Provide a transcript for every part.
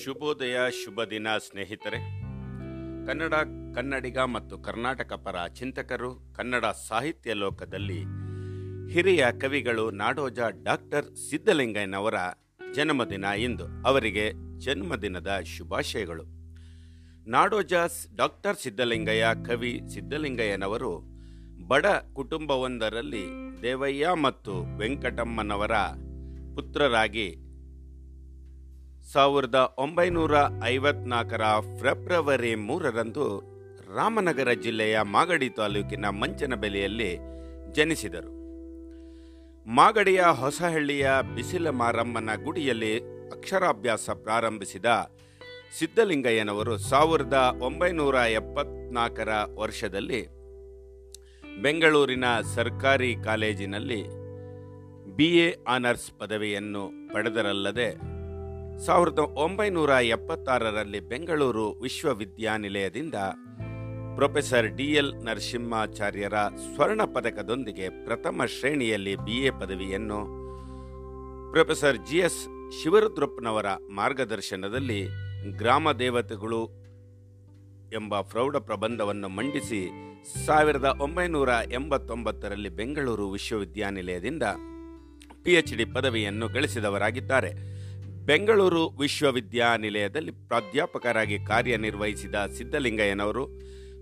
ಶುಭೋದಯ, ಶುಭ ದಿನ ಸ್ನೇಹಿತರೆ. ಕನ್ನಡ ಕನ್ನಡಿಗ ಮತ್ತು ಕರ್ನಾಟಕ ಪರ ಚಿಂತಕರು ಕನ್ನಡ ಸಾಹಿತ್ಯ ಲೋಕದಲ್ಲಿ ಹಿರಿಯ ಕವಿಗಳು ನಾಡೋಜ ಡಾಕ್ಟರ್ ಸಿದ್ದಲಿಂಗಯ್ಯನವರ ಜನ್ಮದಿನ ಇಂದು. ಅವರಿಗೆ ಜನ್ಮದಿನದ ಶುಭಾಶಯಗಳು. ನಾಡೋಜ ಡಾಕ್ಟರ್ ಸಿದ್ದಲಿಂಗಯ್ಯ ಕವಿ ಸಿದ್ದಲಿಂಗಯ್ಯನವರು ಬಡ ಕುಟುಂಬವೊಂದರಲ್ಲಿ ದೇವಯ್ಯ ಮತ್ತು ವೆಂಕಟಮ್ಮನವರ ಪುತ್ರರಾಗಿ ಸಾವಿರದ ಒಂಬೈನೂರ ಐವತ್ನಾಲ್ಕರ ಫೆಬ್ರವರಿ ಮೂರರಂದು ರಾಮನಗರ ಜಿಲ್ಲೆಯ ಮಾಗಡಿ ತಾಲೂಕಿನ ಮಂಚನಬೆಲೆಯಲ್ಲಿ ಜನಿಸಿದರು. ಮಾಗಡಿಯ ಹೊಸಹಳ್ಳಿಯ ಬಿಸಿಲ ಮಾರಮ್ಮನ ಗುಡಿಯಲ್ಲಿ ಅಕ್ಷರಾಭ್ಯಾಸ ಪ್ರಾರಂಭಿಸಿದ ಸಿದ್ದಲಿಂಗಯ್ಯನವರು ಸಾವಿರದ ಒಂಬೈನೂರ ಎಪ್ಪತ್ನಾಲ್ಕರ ವರ್ಷದಲ್ಲಿ ಬೆಂಗಳೂರಿನ ಸರ್ಕಾರಿ ಕಾಲೇಜಿನಲ್ಲಿ ಬಿ ಎ ಆನರ್ಸ್ ಪದವಿಯನ್ನು ಪಡೆದರಲ್ಲದೆ ಸಾವಿರದ ಒಂಬೈನೂರ ಎಪ್ಪತ್ತಾರರಲ್ಲಿ ಬೆಂಗಳೂರು ವಿಶ್ವವಿದ್ಯಾನಿಲಯದಿಂದ ಪ್ರೊಫೆಸರ್ ಡಿ ಎಲ್ ನರಸಿಂಹಾಚಾರ್ಯರ ಸ್ವರ್ಣ ಪದಕದೊಂದಿಗೆ ಪ್ರಥಮ ಶ್ರೇಣಿಯಲ್ಲಿ ಬಿ ಎ ಪದವಿಯನ್ನು ಪ್ರೊಫೆಸರ್ ಜಿ ಎಸ್ ಶಿವರುದ್ರಪ್ಪನವರ ಮಾರ್ಗದರ್ಶನದಲ್ಲಿ ಗ್ರಾಮ ದೇವತೆಗಳು ಎಂಬ ಪ್ರೌಢ ಪ್ರಬಂಧವನ್ನು ಮಂಡಿಸಿ ಸಾವಿರದ ಒಂಬೈನೂರ ಎಂಬತ್ತೊಂಬತ್ತರಲ್ಲಿ ಬೆಂಗಳೂರು ವಿಶ್ವವಿದ್ಯಾನಿಲಯದಿಂದ ಪಿಎಚ್ ಡಿ ಪದವಿಯನ್ನು ಗಳಿಸಿದವರಾಗಿದ್ದಾರೆ. ಬೆಂಗಳೂರು ವಿಶ್ವವಿದ್ಯಾನಿಲಯದಲ್ಲಿ ಪ್ರಾಧ್ಯಾಪಕರಾಗಿ ಕಾರ್ಯನಿರ್ವಹಿಸಿದ ಸಿದ್ದಲಿಂಗಯ್ಯನವರು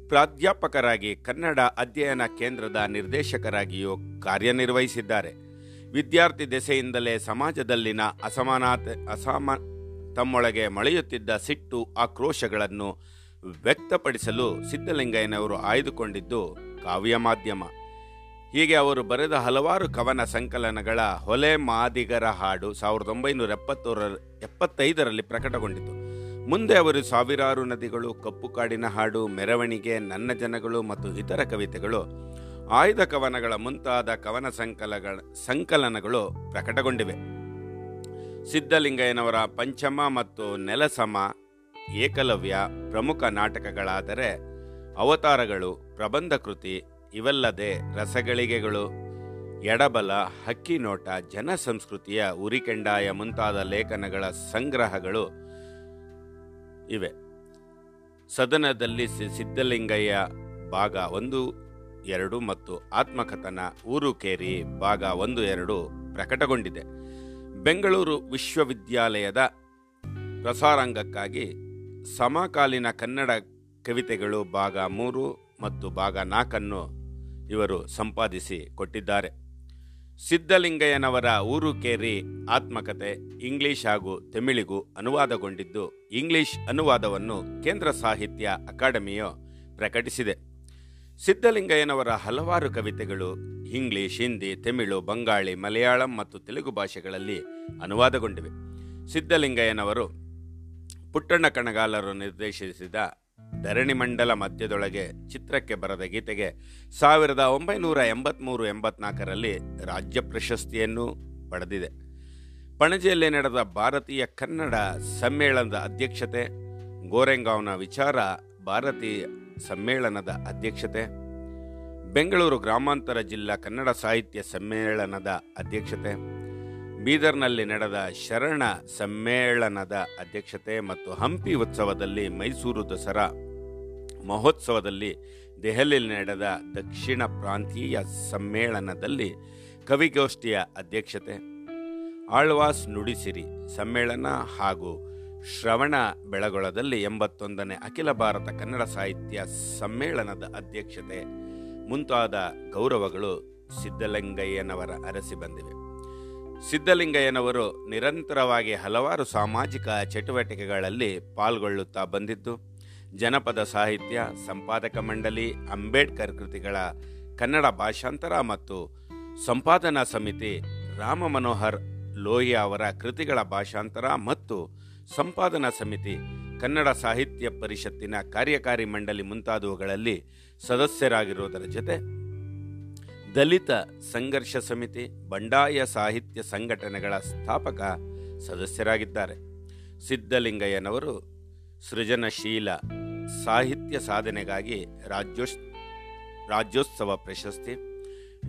ಪ್ರಾಧ್ಯಾಪಕರಾಗಿ ಕನ್ನಡ ಅಧ್ಯಯನ ಕೇಂದ್ರದ ನಿರ್ದೇಶಕರಾಗಿಯೂ ಕಾರ್ಯನಿರ್ವಹಿಸಿದ್ದಾರೆ. ವಿದ್ಯಾರ್ಥಿ ದೆಸೆಯಿಂದಲೇ ಸಮಾಜದಲ್ಲಿನ ಅಸಮಾನತೆ, ಅಸಮ, ತಮ್ಮೊಳಗೆ ಮಳೆಯುತ್ತಿದ್ದ ಸಿಟ್ಟು ಆಕ್ರೋಶಗಳನ್ನು ವ್ಯಕ್ತಪಡಿಸಲು ಸಿದ್ದಲಿಂಗಯ್ಯನವರು ಆಯ್ದುಕೊಂಡಿದ್ದು ಕಾವ್ಯ ಮಾಧ್ಯಮ. ಹೀಗೆ ಅವರು ಬರೆದ ಹಲವಾರು ಕವನ ಸಂಕಲನಗಳ ಹೊಲೆ ಮಾದಿಗರ ಹಾಡು ಸಾವಿರದ ಒಂಬೈನೂರ ಎಪ್ಪತ್ತೋರ, ಎಪ್ಪತ್ತೈದರಲ್ಲಿ ಪ್ರಕಟಗೊಂಡಿತು. ಮುಂದೆ ಅವರು ಸಾವಿರಾರು ನದಿಗಳು, ಕಪ್ಪು ಕಾಡಿನ ಹಾಡು, ಮೆರವಣಿಗೆ, ನನ್ನ ಜನಗಳು ಮತ್ತು ಇತರ ಕವಿತೆಗಳು, ಆಯ್ದ ಕವನಗಳ ಮುಂತಾದ ಕವನ ಸಂಕಲಗಳ ಸಂಕಲನಗಳು ಪ್ರಕಟಗೊಂಡಿವೆ. ಸಿದ್ದಲಿಂಗಯ್ಯನವರ ಪಂಚಮ ಮತ್ತು ನೆಲಸಮ, ಏಕಲವ್ಯ ಪ್ರಮುಖ ನಾಟಕಗಳಾದರೆ ಅವತಾರಗಳು ಪ್ರಬಂಧ ಕೃತಿ ಇವಲ್ಲದೆ ರಸಗಳಿಗೆಗಳು, ಎಡಬಲ ಹಕ್ಕಿನೋಟ ಜನ ಸಂಸ್ಕೃತಿಯ ಉರಿಕೆಂಡಾಯ ಮುಂತಾದ ಲೇಖನಗಳ ಸಂಗ್ರಹಗಳು ಇವೆ. ಸದನದಲ್ಲಿ ಸಿ- ಸಿದ್ದಲಿಂಗಯ್ಯ ಭಾಗ ಒಂದು, ಎರಡು ಮತ್ತು ಆತ್ಮಕಥನ ಊರುಕೇರಿ ಭಾಗ ಒಂದು, ಎರಡು ಪ್ರಕಟಗೊಂಡಿದೆ. ಬೆಂಗಳೂರು ವಿಶ್ವವಿದ್ಯಾಲಯದ ಪ್ರಸಾರಾಂಗಕ್ಕಾಗಿ ಸಮಕಾಲೀನ ಕನ್ನಡ ಕವಿತೆಗಳು ಭಾಗ ಮೂರು ಮತ್ತು ಭಾಗ ನಾಲ್ಕನ್ನು ಇವರು ಸಂಪಾದಿಸಿ ಕೊಟ್ಟಿದ್ದಾರೆ. ಸಿದ್ದಲಿಂಗಯ್ಯನವರ ಊರುಕೇರಿ ಆತ್ಮಕತೆ, ಇಂಗ್ಲಿಷ್ ಹಾಗೂ ತಮಿಳಿಗೂ ಅನುವಾದಗೊಂಡಿದ್ದು ಇಂಗ್ಲಿಷ್ ಅನುವಾದವನ್ನು ಕೇಂದ್ರ ಸಾಹಿತ್ಯ ಅಕಾಡೆಮಿಯು ಪ್ರಕಟಿಸಿದೆ. ಸಿದ್ದಲಿಂಗಯ್ಯನವರ ಹಲವಾರು ಕವಿತೆಗಳು ಇಂಗ್ಲಿಷ್, ಹಿಂದಿ, ತಮಿಳು, ಬಂಗಾಳಿ, ಮಲಯಾಳಂ ಮತ್ತು ತೆಲುಗು ಭಾಷೆಗಳಲ್ಲಿ ಅನುವಾದಗೊಂಡಿವೆ. ಸಿದ್ದಲಿಂಗಯ್ಯನವರು ಪುಟ್ಟಣ್ಣ ಕಣಗಾಲರು ನಿರ್ದೇಶಿಸಿದ ಧರಣಿ ಮಂಡಲ ಮಧ್ಯದೊಳಗೆ ಚಿತ್ರಕ್ಕೆ ಬರದ ಗೀತೆಗೆ ಸಾವಿರದ ಒಂಬೈನೂರ ಎಂಬತ್ಮೂರು ಎಂಬತ್ನಾಲ್ಕರಲ್ಲಿ ರಾಜ್ಯ ಪ್ರಶಸ್ತಿಯನ್ನು ಪಡೆದಿದೆ. ಪಣಜಿಯಲ್ಲಿ ನಡೆದ ಭಾರತೀಯ ಕನ್ನಡ ಸಮ್ಮೇಳನದ ಅಧ್ಯಕ್ಷತೆ, ಗೋರೆಂಗಾವ್ನ ವಿಚಾರ, ಭಾರತೀಯ ಸಮ್ಮೇಳನದ ಅಧ್ಯಕ್ಷತೆ, ಬೆಂಗಳೂರು ಗ್ರಾಮಾಂತರ ಜಿಲ್ಲಾ ಕನ್ನಡ ಸಾಹಿತ್ಯ ಸಮ್ಮೇಳನದ ಅಧ್ಯಕ್ಷತೆ, ಬೀದರ್ನಲ್ಲಿ ನಡೆದ ಶರಣ ಸಮ್ಮೇಳನದ ಅಧ್ಯಕ್ಷತೆ ಮತ್ತು ಹಂಪಿ ಉತ್ಸವದಲ್ಲಿ ಮೈಸೂರು ದಸರಾ ಮಹೋತ್ಸವದಲ್ಲಿ ದೆಹಲಿಯಲ್ಲಿ ನಡೆದ ದಕ್ಷಿಣ ಪ್ರಾಂತೀಯ ಸಮ್ಮೇಳನದಲ್ಲಿ ಕವಿಗೋಷ್ಠಿಯ ಅಧ್ಯಕ್ಷತೆ, ಆಳ್ವಾಸ್ ನುಡಿಸಿರಿ ಸಮ್ಮೇಳನ ಹಾಗೂ ಶ್ರವಣ ಬೆಳಗೊಳದಲ್ಲಿ ಎಂಬತ್ತೊಂದನೇ ಅಖಿಲ ಭಾರತ ಕನ್ನಡ ಸಾಹಿತ್ಯ ಸಮ್ಮೇಳನದ ಅಧ್ಯಕ್ಷತೆ ಮುಂತಾದ ಗೌರವಗಳು ಸಿದ್ದಲಿಂಗಯ್ಯನವರ ಅರಸಿ ಬಂದಿವೆ. ಸಿದ್ದಲಿಂಗಯ್ಯನವರು ನಿರಂತರವಾಗಿ ಹಲವಾರು ಸಾಮಾಜಿಕ ಚಟುವಟಿಕೆಗಳಲ್ಲಿ ಪಾಲ್ಗೊಳ್ಳುತ್ತಾ ಬಂದಿದ್ದು ಜನಪದ ಸಾಹಿತ್ಯ, ಸಂಪಾದಕ ಮಂಡಳಿ, ಅಂಬೇಡ್ಕರ್ ಕೃತಿಗಳ ಕನ್ನಡ ಭಾಷಾಂತರ ಮತ್ತು ಸಂಪಾದನಾ ಸಮಿತಿ, ರಾಮ ಮನೋಹರ್ ಲೋಹಿಯಾ ಅವರ ಕೃತಿಗಳ ಭಾಷಾಂತರ ಮತ್ತು ಸಂಪಾದನಾ ಸಮಿತಿ, ಕನ್ನಡ ಸಾಹಿತ್ಯ ಪರಿಷತ್ತಿನ ಕಾರ್ಯಕಾರಿ ಮಂಡಳಿ ಮುಂತಾದವುಗಳಲ್ಲಿ ಸದಸ್ಯರಾಗಿರುವುದರ ಜೊತೆ ದಲಿತ ಸಂಘರ್ಷ ಸಮಿತಿ, ಬಂಡಾಯ ಸಾಹಿತ್ಯ ಸಂಘಟನೆಗಳ ಸ್ಥಾಪಕ ಸದಸ್ಯರಾಗಿದ್ದಾರೆ. ಸಿದ್ದಲಿಂಗಯ್ಯನವರು ಸೃಜನಶೀಲ ಸಾಹಿತ್ಯ ಸಾಧನೆಗಾಗಿ ರಾಜ್ಯೋಸ್, ರಾಜ್ಯೋತ್ಸವ ಪ್ರಶಸ್ತಿ,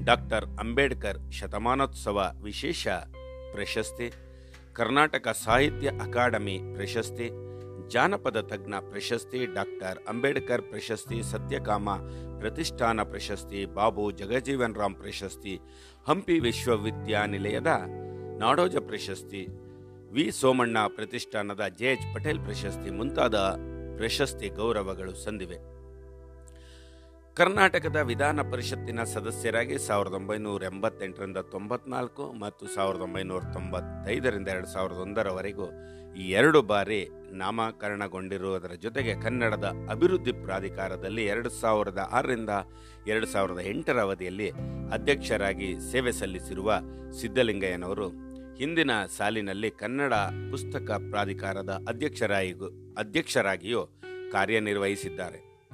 ಡಾಕ್ಟರ್ ಅಂಬೇಡ್ಕರ್ ಶತಮಾನೋತ್ಸವ ವಿಶೇಷ ಪ್ರಶಸ್ತಿ, ಕರ್ನಾಟಕ ಸಾಹಿತ್ಯ ಅಕಾಡೆಮಿ ಪ್ರಶಸ್ತಿ, ಜಾನಪದ ತಜ್ಞ ಪ್ರಶಸ್ತಿ, ಡಾಕ್ಟರ್ ಅಂಬೇಡ್ಕರ್ ಪ್ರಶಸ್ತಿ, ಸತ್ಯಕಾಮ ಪ್ರತಿಷ್ಠಾನ ಪ್ರಶಸ್ತಿ, ಬಾಬು ಜಗಜೀವನ್ ರಾಮ್ ಪ್ರಶಸ್ತಿ, ಹಂಪಿ ವಿಶ್ವವಿದ್ಯಾನಿಲಯದ ನಾಡೋಜ ಪ್ರಶಸ್ತಿ, ವಿ ಸೋಮಣ್ಣ ಪ್ರತಿಷ್ಠಾನದ ಜೆ ಎಚ್ ಪಟೇಲ್ ಪ್ರಶಸ್ತಿ ಮುಂತಾದ ಪ್ರಶಸ್ತಿ ಗೌರವಗಳು ಸಂದಿವೆ. ಕರ್ನಾಟಕದ ವಿಧಾನ ಪರಿಷತ್ತಿನ ಸದಸ್ಯರಾಗಿ ಸಾವಿರದ ಒಂಬೈನೂರ ಎಂಬತ್ತೆಂಟರಿಂದ ತೊಂಬತ್ನಾಲ್ಕು ಮತ್ತು ಸಾವಿರದ ಒಂಬೈನೂರ ತೊಂಬತ್ತೈದರಿಂದ ಎರಡು ಸಾವಿರದ ಒಂದರವರೆಗೂ ಎರಡು ಬಾರಿ ನಾಮಕರಣಗೊಂಡಿರುವುದರ ಜೊತೆಗೆ ಕನ್ನಡದ ಅಭಿವೃದ್ಧಿ ಪ್ರಾಧಿಕಾರದಲ್ಲಿ ಎರಡು ಸಾವಿರದ ಆರರಿಂದ ಎರಡು ಸಾವಿರದ ಎಂಟರ ಅವಧಿಯಲ್ಲಿ ಅಧ್ಯಕ್ಷರಾಗಿ ಸೇವೆ ಸಲ್ಲಿಸಿರುವ ಸಿದ್ದಲಿಂಗಯ್ಯನವರು ಹಿಂದಿನ ಸಾಲಿನಲ್ಲಿ ಕನ್ನಡ ಪುಸ್ತಕ ಪ್ರಾಧಿಕಾರದ ಅಧ್ಯಕ್ಷರಾಗಿ ಅಧ್ಯಕ್ಷರಾಗಿಯೂ ಕಾರ್ಯನಿರ್ವಹಿಸಿದ್ದಾರೆ.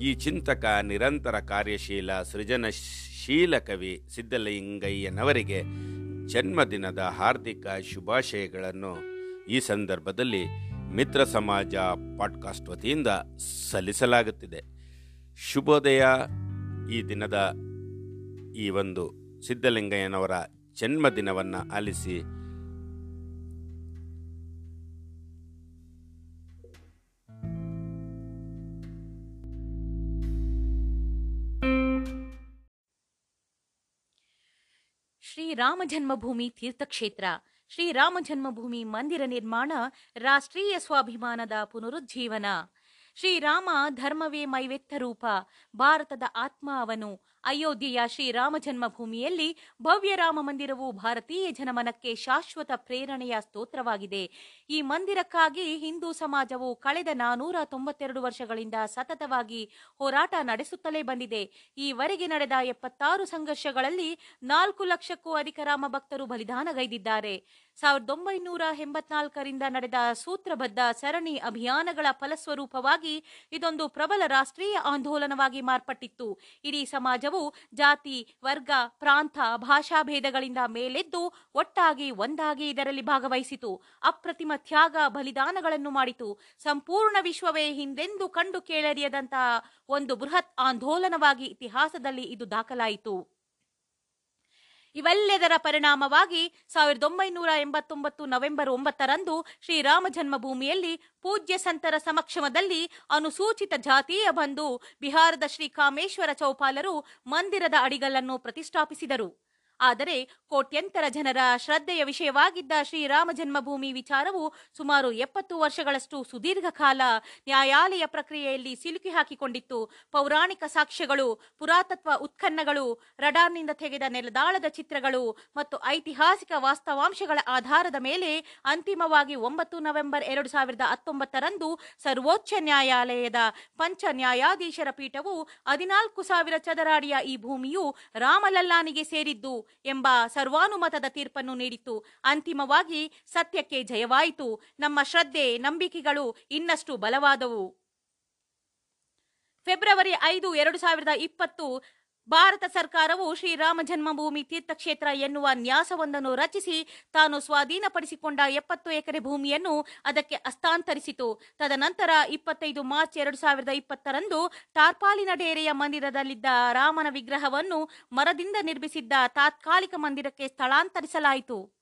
ಈ ಚಿಂತಕ, ನಿರಂತರ ಕಾರ್ಯಶೀಲ, ಸೃಜನಶೀಲ ಕವಿ ಸಿದ್ದಲಿಂಗಯ್ಯನವರಿಗೆ ಜನ್ಮದಿನದ ಹಾರ್ದಿಕ ಶುಭಾಶಯಗಳನ್ನು ಈ ಸಂದರ್ಭದಲ್ಲಿ ಮಿತ್ರ ಸಮಾಜ ಪಾಡ್ಕಾಸ್ಟ್ ವತಿಯಿಂದ ಸಲ್ಲಿಸಲಾಗುತ್ತಿದೆ. ಶುಭೋದಯ ಈ ದಿನದ ಈ ಒಂದು ಸಿದ್ದಲಿಂಗಯ್ಯನವರ ಜನ್ಮದಿನವನ್ನು ಆಲಿಸಿ. ಶ್ರೀರಾಮ ಜನ್ಮಭೂಮಿ ತೀರ್ಥಕ್ಷೇತ್ರ ಶ್ರೀರಾಮ ಜನ್ಮಭೂಮಿ ಮಂದಿರ ನಿರ್ಮಾಣ, ರಾಷ್ಟ್ರೀಯ ಸ್ವಾಭಿಮಾನದ ಪುನರುಜ್ಜೀವನ. ಶ್ರೀರಾಮ ಧರ್ಮವೇ ಮೈವೆತ್ತ ರೂಪ, ಭಾರತದ ಆತ್ಮ ಅವನು ಅಯೋಧ್ಯೆಯ ಶ್ರೀರಾಮ ಜನ್ಮಭೂಮಿಯಲ್ಲಿ ಭವ್ಯ ರಾಮ ಮಂದಿರವು ಭಾರತೀಯ ಜನಮನಕ್ಕೆ ಶಾಶ್ವತ ಪ್ರೇರಣೆಯ ಸ್ತೋತ್ರವಾಗಿದೆ. ಈ ಮಂದಿರಕ್ಕಾಗಿ ಹಿಂದೂ ಸಮಾಜವು ಕಳೆದ ನಾನೂರ ತೊಂಬತ್ತೆರಡು ವರ್ಷಗಳಿಂದ ಸತತವಾಗಿ ಹೋರಾಟ ನಡೆಸುತ್ತಲೇ ಬಂದಿದೆ. ಈವರೆಗೆ ನಡೆದ ಎಪ್ಪತ್ತಾರು ಸಂಘರ್ಷಗಳಲ್ಲಿ ನಾಲ್ಕು ಲಕ್ಷಕ್ಕೂ ಅಧಿಕ ರಾಮ ಭಕ್ತರು ಬಲಿದಾನಗೈದಿದ್ದಾರೆ. ಸಾವಿರದ ಒಂಬೈನೂರ ಎಂಬತ್ನಾಲ್ಕರಿಂದ ನಡೆದ ಸೂತ್ರಬದ್ಧ ಸರಣಿ ಅಭಿಯಾನಗಳ ಫಲಸ್ವರೂಪವಾಗಿ ಇದೊಂದು ಪ್ರಬಲ ರಾಷ್ಟ್ರೀಯ ಆಂದೋಲನವಾಗಿ ಮಾರ್ಪಟ್ಟಿತ್ತು. ಇಡೀ ಸಮಾಜವು ಜಾತಿ, ವರ್ಗ, ಪ್ರಾಂತ, ಭಾಷಾ ಭೇದಗಳಿಂದ ಮೇಲೆದ್ದು ಒಟ್ಟಾಗಿ ಒಂದಾಗಿ ಇದರಲ್ಲಿ ಭಾಗವಹಿಸಿತು. ಅಪ್ರತಿಮ ತ್ಯಾಗ ಬಲಿದಾನಗಳನ್ನು ಮಾಡಿತು. ಸಂಪೂರ್ಣ ವಿಶ್ವವೇ ಹಿಂದೆಂದು ಕಂಡು ಕೇಳರಿಯದಂತಹ ಒಂದು ಬೃಹತ್ ಆಂದೋಲನವಾಗಿ ಇತಿಹಾಸದಲ್ಲಿ ಇದು ದಾಖಲಾಯಿತು. ಇವೆಲ್ಲೆದರ ಪರಿಣಾಮವಾಗಿ ಸಾವಿರದ ಒಂಬೈನೂರ ಎಂಬತ್ತೊಂಬತ್ತು ನವೆಂಬರ್ ಒಂಬತ್ತರಂದು ಶ್ರೀರಾಮ ಜನ್ಮಭೂಮಿಯಲ್ಲಿ ಪೂಜ್ಯ ಸಂತರ ಸಮಕ್ಷಮದಲ್ಲಿ ಅನುಸೂಚಿತ ಜಾತಿಯ ಬಂಧು ಬಿಹಾರದ ಶ್ರೀ ಕಾಮೇಶ್ವರ ಚೌಪಾಲರು ಮಂದಿರದ ಅಡಿಗಲ್ಲನ್ನು ಪ್ರತಿಷ್ಠಾಪಿಸಿದರು. ಆದರೆ ಕೋಟ್ಯಂತರ ಜನರ ಶ್ರದ್ಧೆಯ ವಿಷಯವಾಗಿದ್ದ ಶ್ರೀರಾಮ ಜನ್ಮಭೂಮಿ ವಿಚಾರವು ಸುಮಾರು ಎಪ್ಪತ್ತು ವರ್ಷಗಳಷ್ಟು ಸುದೀರ್ಘ ಕಾಲ ನ್ಯಾಯಾಲಯ ಪ್ರಕ್ರಿಯೆಯಲ್ಲಿ ಸಿಲುಕಿ ಹಾಕಿಕೊಂಡಿತ್ತು. ಪೌರಾಣಿಕ ಸಾಕ್ಷ್ಯಗಳು, ಪುರಾತತ್ವ ಉತ್ಖನ್ನಗಳು, ರಡಾರ್ನಿಂದ ತೆಗೆದ ನೆಲದಾಳದ ಚಿತ್ರಗಳು ಮತ್ತು ಐತಿಹಾಸಿಕ ವಾಸ್ತವಾಂಶಗಳ ಆಧಾರದ ಮೇಲೆ ಅಂತಿಮವಾಗಿ ಒಂಬತ್ತು ನವೆಂಬರ್ ಎರಡು ಸಾವಿರದ ಹತ್ತೊಂಬತ್ತರಂದು ಸರ್ವೋಚ್ಚ ನ್ಯಾಯಾಲಯದ ಪಂಚ ನ್ಯಾಯಾಧೀಶರ ಪೀಠವು ಹದಿನಾಲ್ಕು ಸಾವಿರ ಚದರಾಡಿಯ ಈ ಭೂಮಿಯು ರಾಮಲಲ್ಲಾನಿಗೆ ಸೇರಿದ್ದು ಎಂಬ ಸರ್ವಾನುಮತದ ತೀರ್ಪನ್ನು ನೀಡಿತು ಅಂತಿಮವಾಗಿ ಸತ್ಯಕ್ಕೆ ಜಯವಾಯಿತು. ನಮ್ಮ ಶ್ರದ್ಧೆ, ನಂಬಿಕೆಗಳು ಇನ್ನಷ್ಟು ಬಲವಾದವು. ಫೆಬ್ರವರಿ ಐದು, ಎರಡು ಸಾವಿರದ ಇಪ್ಪತ್ತು ಭಾರತ ಸರ್ಕಾರವು ಶ್ರೀರಾಮ ಜನ್ಮಭೂಮಿ ತೀರ್ಥಕ್ಷೇತ್ರ ಎನ್ನುವ ನ್ಯಾಸವೊಂದನ್ನು ರಚಿಸಿ ತಾನು ಸ್ವಾಧೀನಪಡಿಸಿಕೊಂಡ ಎಪ್ಪತ್ತು ಎಕರೆ ಭೂಮಿಯನ್ನು ಅದಕ್ಕೆ ಹಸ್ತಾಂತರಿಸಿತು. ತದನಂತರ ಇಪ್ಪತ್ತೈದು ಮಾರ್ಚ್ ಎರಡು ಸಾವಿರದ ಇಪ್ಪತ್ತರಂದು ಟಾರ್ಪಾಲಿನ ಡೇರೆಯ ಮಂದಿರದಲ್ಲಿದ್ದ ರಾಮನ ವಿಗ್ರಹವನ್ನು ಮರದಿಂದ ನಿರ್ಮಿಸಿದ್ದ ತಾತ್ಕಾಲಿಕ ಮಂದಿರಕ್ಕೆ ಸ್ಥಳಾಂತರಿಸಲಾಯಿತು.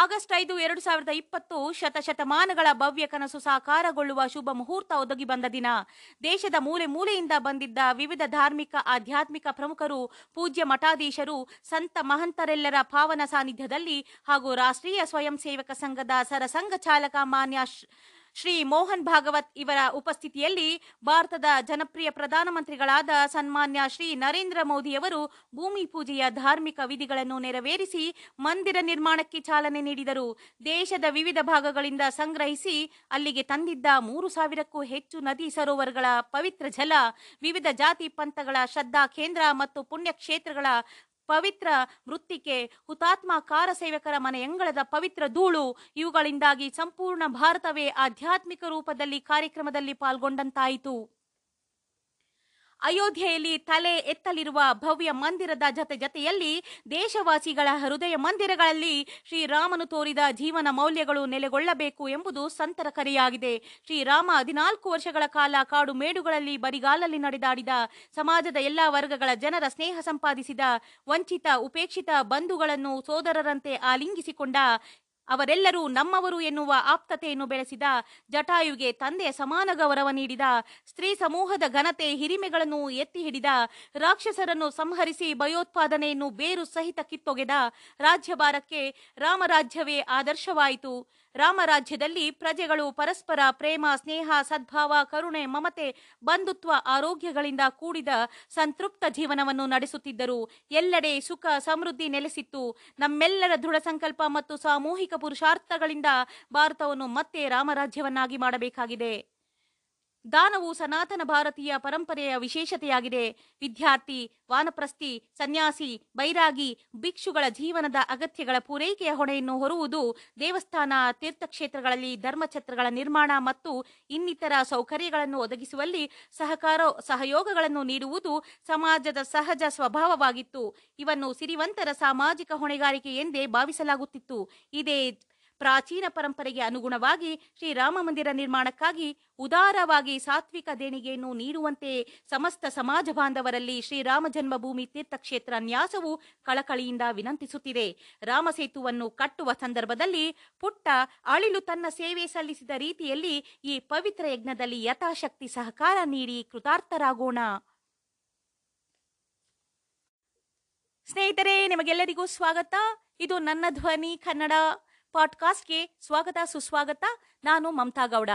ಆಗಸ್ಟ್ ಐದು, ಎರಡು ಸಾವಿರದ ಇಪ್ಪತ್ತು ಶತಶತಮಾನಗಳ ಭವ್ಯ ಕನಸು ಸಾಕಾರಗೊಳ್ಳುವ ಶುಭ ಮುಹೂರ್ತ ಒದಗಿ ಬಂದ ದಿನ. ದೇಶದ ಮೂಲೆ ಮೂಲೆಯಿಂದ ಬಂದಿದ್ದ ವಿವಿಧ ಧಾರ್ಮಿಕ, ಆಧ್ಯಾತ್ಮಿಕ ಪ್ರಮುಖರು, ಪೂಜ್ಯ ಮಠಾಧೀಶರು, ಸಂತ ಮಹಂತರೆಲ್ಲರ ಪಾವನ ಸಾನ್ನಿಧ್ಯದಲ್ಲಿ ಹಾಗೂ ರಾಷ್ಟ್ರೀಯ ಸ್ವಯಂ ಸೇವಕ ಸಂಘದ ಸರಸಂಘ ಚಾಲಕ ಮಾನ್ಯ ಶ್ರೀ- ಮೋಹನ್ ಭಾಗವತ್ ಇವರ ಉಪಸ್ಥಿತಿಯಲ್ಲಿ ಭಾರತದ ಜನಪ್ರಿಯ ಪ್ರಧಾನಮಂತ್ರಿಗಳಾದ ಸನ್ಮಾನ್ಯ ಶ್ರೀ ನರೇಂದ್ರ ಮೋದಿಯವರು ಭೂಮಿ ಪೂಜೆಯ ಧಾರ್ಮಿಕ ವಿಧಿಗಳನ್ನು ನೆರವೇರಿಸಿ ಮಂದಿರ ನಿರ್ಮಾಣಕ್ಕೆ ಚಾಲನೆ ನೀಡಿದರು. ದೇಶದ ವಿವಿಧ ಭಾಗಗಳಿಂದ ಸಂಗ್ರಹಿಸಿ ಅಲ್ಲಿಗೆ ತಂದಿದ್ದ ಮೂರು ಸಾವಿರಕ್ಕೂ ಹೆಚ್ಚು ನದಿ ಸರೋವರಗಳ ಪವಿತ್ರ ಜಲ, ವಿವಿಧ ಜಾತಿ ಪಂಥಗಳ ಶ್ರದ್ಧಾ ಕೇಂದ್ರ ಮತ್ತು ಪುಣ್ಯಕ್ಷೇತ್ರಗಳ ಪವಿತ್ರ ಮೃತ್ತಿಕೆ ಹುತಾತ್ಮ ಕಾರ ಸೇವಕರ ಮನೆಯಂಗಳದ ಪವಿತ್ರ ಧೂಳು, ಇವುಗಳಿಂದಾಗಿ ಸಂಪೂರ್ಣ ಭಾರತವೇ ಆಧ್ಯಾತ್ಮಿಕ ರೂಪದಲ್ಲಿ ಕಾರ್ಯಕ್ರಮದಲ್ಲಿ ಪಾಲ್ಗೊಂಡಂತಾಯಿತು. ಅಯೋಧ್ಯೆಯಲ್ಲಿ ತಲೆ ಎತ್ತಲಿರುವ ಭವ್ಯ ಮಂದಿರದ ಜತೆ ಜತೆಯಲ್ಲಿ ದೇಶವಾಸಿಗಳ ಹೃದಯ ಮಂದಿರಗಳಲ್ಲಿ ಶ್ರೀರಾಮನು ತೋರಿದ ಜೀವನ ಮೌಲ್ಯಗಳು ನೆಲೆಗೊಳ್ಳಬೇಕು ಎಂಬುದು ಸಂತರ ಕರೆಯಾಗಿದೆ. ಶ್ರೀರಾಮ ಹದಿನಾಲ್ಕು ವರ್ಷಗಳ ಕಾಲ ಕಾಡು ಮೇಡುಗಳಲ್ಲಿ ಬರಿಗಾಲಲ್ಲಿ ನಡೆದಾಡಿದ, ಸಮಾಜದ ಎಲ್ಲಾ ವರ್ಗಗಳ ಜನರ ಸ್ನೇಹ ಸಂಪಾದಿಸಿದ, ವಂಚಿತ, ಉಪೇಕ್ಷಿತ ಬಂಧುಗಳನ್ನು ಸೋದರರಂತೆ ಆಲಿಂಗಿಸಿಕೊಂಡ ಅವರೆಲ್ಲರೂ ನಮ್ಮವರು ಎನ್ನುವ ಆಪ್ತತೆಯನ್ನು ಬೆಳೆಸಿದ ಜಟಾಯುಗೆ ತಂದೆಯ ಸಮಾನ ಗೌರವ ನೀಡಿದ, ಸ್ತ್ರೀ ಸಮೂಹದ ಘನತೆ ಹಿರಿಮೆಗಳನ್ನು ಎತ್ತಿ ಹಿಡಿದ, ರಾಕ್ಷಸರನ್ನು ಸಂಹರಿಸಿ ಭಯೋತ್ಪಾದನೆಯನ್ನು ಬೇರು ಸಹಿತ ಕಿತ್ತೊಗೆದ ರಾಜ್ಯಭಾರಕ್ಕೆ ರಾಮರಾಜ್ಯವೇ ಆದರ್ಶವಾಯಿತು. ರಾಮರಾಜ್ಯದಲ್ಲಿ ಪ್ರಜೆಗಳು ಪರಸ್ಪರ ಪ್ರೇಮ, ಸ್ನೇಹ, ಸದ್ಭಾವ, ಕರುಣೆ, ಮಮತೆ, ಬಂಧುತ್ವ, ಆರೋಗ್ಯಗಳಿಂದ ಕೂಡಿದ ಸಂತೃಪ್ತ ಜೀವನವನ್ನು ನಡೆಸುತ್ತಿದ್ದರು. ಎಲ್ಲೆಡೆ ಸುಖ, ಸಮೃದ್ಧಿ ನೆಲೆಸಿತ್ತು. ನಮ್ಮೆಲ್ಲರ ದೃಢ ಸಂಕಲ್ಪ ಮತ್ತು ಸಾಮೂಹಿಕ ಪುರುಷಾರ್ಥಗಳಿಂದ ಭಾರತವನ್ನು ಮತ್ತೆ ರಾಮರಾಜ್ಯವನ್ನಾಗಿ ಮಾಡಬೇಕಾಗಿದೆ. ದಾನವು ಸನಾತನ ಭಾರತೀಯ ಪರಂಪರೆಯ ವಿಶೇಷತೆಯಾಗಿದೆ. ವಿದ್ಯಾರ್ಥಿ, ವಾನಪ್ರಸ್ಥಿ, ಸನ್ಯಾಸಿ, ಬೈರಾಗಿ, ಭಿಕ್ಷುಗಳ ಜೀವನದ ಅಗತ್ಯಗಳ ಪೂರೈಕೆಯ ಹೊಣೆಯನ್ನು ಹೊರುವುದು ದೇವಸ್ಥಾನ, ತೀರ್ಥಕ್ಷೇತ್ರಗಳಲ್ಲಿ ಧರ್ಮಛತ್ರಗಳ ನಿರ್ಮಾಣ ಮತ್ತು ಇನ್ನಿತರ ಸೌಕರ್ಯಗಳನ್ನು ಒದಗಿಸುವಲ್ಲಿ ಸಹಕಾರ, ಸಹಯೋಗಗಳನ್ನು ನೀಡುವುದು ಸಮಾಜದ ಸಹಜ ಸ್ವಭಾವವಾಗಿತ್ತು. ಇವನ್ನು ಸಿರಿವಂತರ ಸಾಮಾಜಿಕ ಹೊಣೆಗಾರಿಕೆ ಎಂದೇ ಭಾವಿಸಲಾಗುತ್ತಿತ್ತು. ಇದೇ ಪ್ರಾಚೀನ ಪರಂಪರೆಗೆ ಅನುಗುಣವಾಗಿ ಶ್ರೀರಾಮ ಮಂದಿರ ನಿರ್ಮಾಣಕ್ಕಾಗಿ ಉದಾರವಾಗಿ ಸಾತ್ವಿಕ ದೇಣಿಗೆಯನ್ನು ನೀಡುವಂತೆ ಸಮಸ್ತ ಸಮಾಜ ಬಾಂಧವರಲ್ಲಿ ಶ್ರೀರಾಮ ಜನ್ಮಭೂಮಿ ತೀರ್ಥಕ್ಷೇತ್ರ ನ್ಯಾಸವು ಕಳಕಳಿಯಿಂದ ವಿನಂತಿಸುತ್ತಿದೆ. ರಾಮಸೇತುವನ್ನು ಕಟ್ಟುವ ಸಂದರ್ಭದಲ್ಲಿ ಪುಟ್ಟ ಅಳಿಲು ತನ್ನ ಸೇವೆ ಸಲ್ಲಿಸಿದ ರೀತಿಯಲ್ಲಿ ಈ ಪವಿತ್ರ ಯಜ್ಞದಲ್ಲಿ ಯಥಾಶಕ್ತಿ ಸಹಕಾರ ನೀಡಿ ಕೃತಾರ್ಥರಾಗೋಣ. ಸ್ನೇಹಿತರೆ, ನಿಮಗೆಲ್ಲರಿಗೂ ಸ್ವಾಗತ. ಇದು ನನ್ನ ಧ್ವನಿ ಕನ್ನಡ. ಪಾಡ್ಕಾಸ್ಟ್ಗೆ ಸ್ವಾಗತ ಸುಸ್ವಾಗತ. ನಾನು ಮಮತಾ ಗೌಡ.